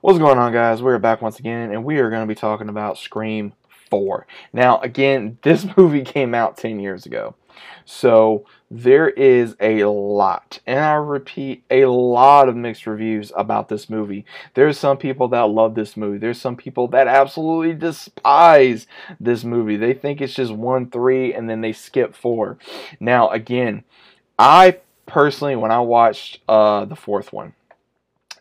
What's going on, guys? We're back once again, and we are going to be talking about Scream 4. Now, again, this movie came out 10 years ago. So, there is a lot, and I repeat, a lot of mixed reviews about this movie. There's some people that love this movie. There's some people that absolutely despise this movie. They think it's just 1 3 and then they skip 4. Now, again, I personally, when I watched uh, the fourth one,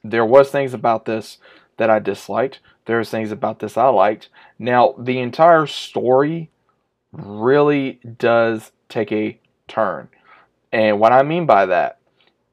there was things about this that I disliked. There's things about this I liked. Now, the entire story really does take a turn. And what I mean by that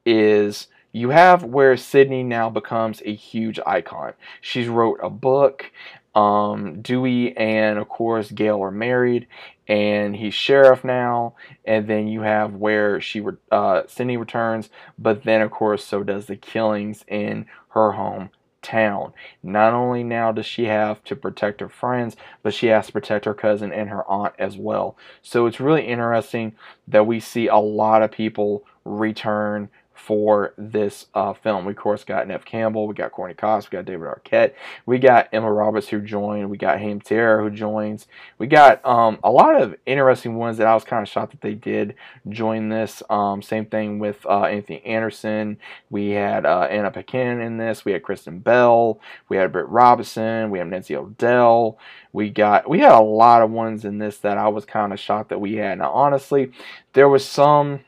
is you have where Sidney now becomes a huge icon. She's wrote a book. Um, Dewey and of course Gale are married, and he's sheriff now. And then you have where she uh, Sidney returns, but then of course so does the killings in her hometown. Not only now does she have to protect her friends, but she has to protect her cousin and her aunt as well. So it's really interesting that we see a lot of people return for this uh, film. We, of course, got Neve Campbell, we got Courteney Cox, we got David Arquette, we got Emma Roberts who joined, we got Hayden Panettiere who joins. We got um, a lot of interesting ones that I was kind of shocked that they did join this. Um, same thing with uh, Anthony Anderson. We had uh, Anna Paquin in this. We had Kristen Bell. We had Britt Robinson. We had Nancy O'Dell. We got we had a lot of ones in this that I was kind of shocked that we had. Now, honestly, there was some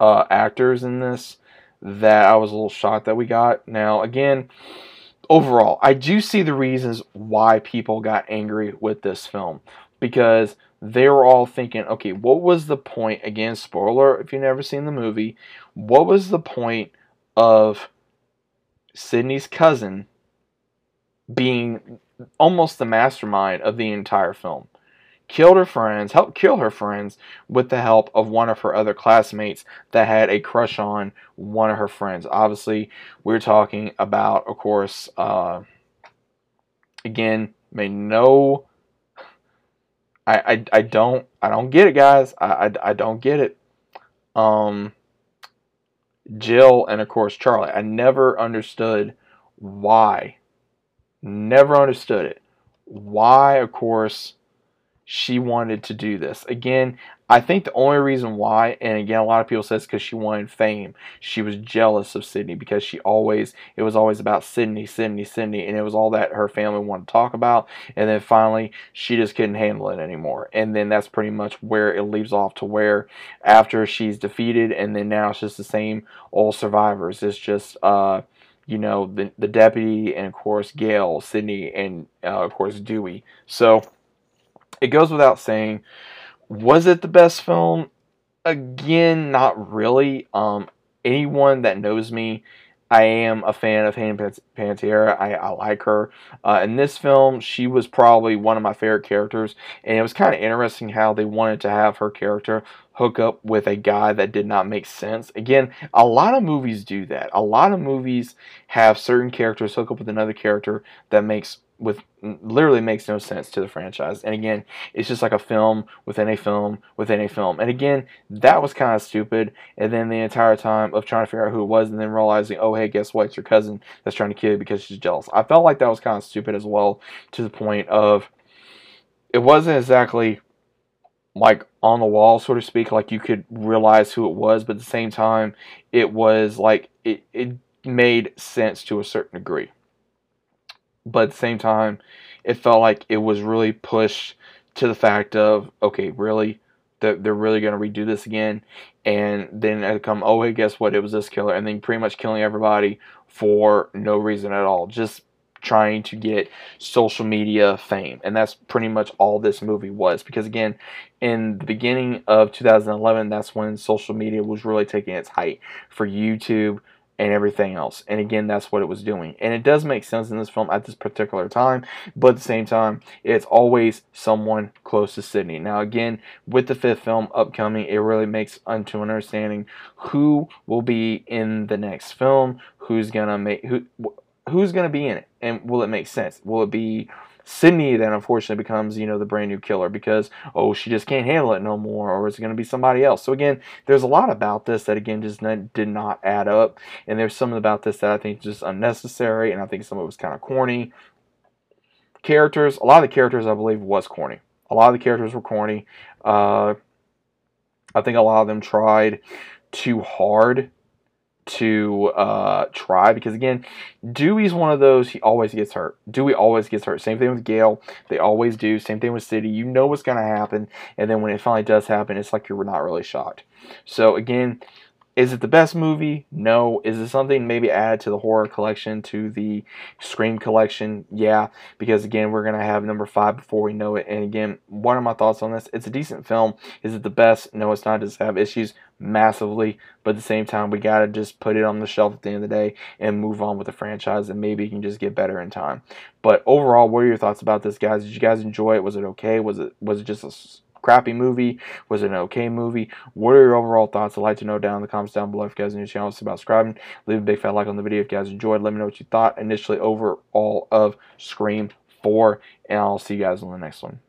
uh, actors in this that I was a little shocked that we got. Now, again, overall, I do see the reasons why people got angry with this film because they were all thinking, okay, what was the point? Again, spoiler if you've never seen the movie, what was the point of Sidney's cousin being almost the mastermind of the entire film? Killed her friends, helped kill her friends with the help of one of her other classmates that had a crush on one of her friends. Obviously, we're talking about, of course, uh, again, may no. I, I, I don't I don't get it, guys. I, I, I don't get it. Um, Jill and of course Charlie. I never understood why. Never understood it. Why, of course, she wanted to do this. Again, I think the only reason why, and again, a lot of people says because she wanted fame. She was jealous of Sidney because she always, it was always about Sidney, Sidney, Sidney, and it was all that her family wanted to talk about. And then finally, she just couldn't handle it anymore. And then that's pretty much where it leaves off to where after she's defeated, and then now it's just the same old survivors. It's just, uh, you know, the the deputy, and of course Gale, Sidney, and uh, of course Dewey. So it goes without saying. Was it the best film? Again, not really. Um, anyone that knows me, I am a fan of Hayden Panettiere. I, I like her. Uh, in this film, she was probably one of my favorite characters, and it was kind of interesting how they wanted to have her character hook up with a guy that did not make sense. Again, a lot of movies do that. A lot of movies have certain characters hook up with another character that makes with literally makes no sense to the franchise. And again, it's just like a film within a film within a film. And again, that was kind of stupid. And then the entire time of trying to figure out who it was and then realizing, oh, hey, guess what? It's your cousin that's trying to kill you because she's jealous. I felt like that was kind of stupid as well to the point of it wasn't exactly like on the wall, so to speak, like you could realize who it was, but at the same time, it was like it, it made sense to a certain degree but at the same time, it felt like it was really pushed to the fact of okay, really, that they're really going to redo this again, and then it come oh hey, guess what? It was this killer, and then pretty much killing everybody for no reason at all, just trying to get social media fame. And that's pretty much all this movie was. Because again, in the beginning of 2011, that's when social media was really taking its height for YouTube, and everything else. And again, that's what it was doing. And it does make sense in this film at this particular time, but at the same time, it's always someone close to Sidney. Now, again, with the fifth film upcoming, it really makes unto understanding who will be in the next film, who's gonna make who who's gonna be in it, and will it make sense? Will it be Sidney then unfortunately becomes, you know, the brand new killer because, oh, she just can't handle it no more, or is it going to be somebody else? So again, there's a lot about this that again just not, did not add up, and there's some about this that I think just unnecessary, and I think some of it was kind of corny. Characters, a lot of the characters I believe was corny. A lot of the characters were corny. Uh, I think a lot of them tried too hard to uh, try because again, Dewey's one of those he always gets hurt. Dewey always gets hurt. Same thing with Gale. They always do. Same thing with City. You know what's going to happen, and then when it finally does happen, it's like you're not really shocked. So again, is it the best movie? No. Is it something maybe add to the horror collection, to the Scream collection? Yeah, because again, we're to have number five before we know it. And again, what are my thoughts on this? It's a decent film. Is it the best? No, it's not. Does it have issues? Massively. But at the same time, we got to just put it on the shelf at the end of the day and move on with the franchise, and maybe it can just get better in time. But overall, what are your thoughts about this, guys? Did you guys enjoy it? Was it okay? Was it was it just a crappy movie? Was it an okay movie? What are your overall thoughts? I'd like to know down in the comments down below. If you guys are new to the channel, about subscribing. Leave a big fat like on the video if you guys enjoyed. Let me know what you thought initially overall of Scream 4. And I'll see you guys on the next one.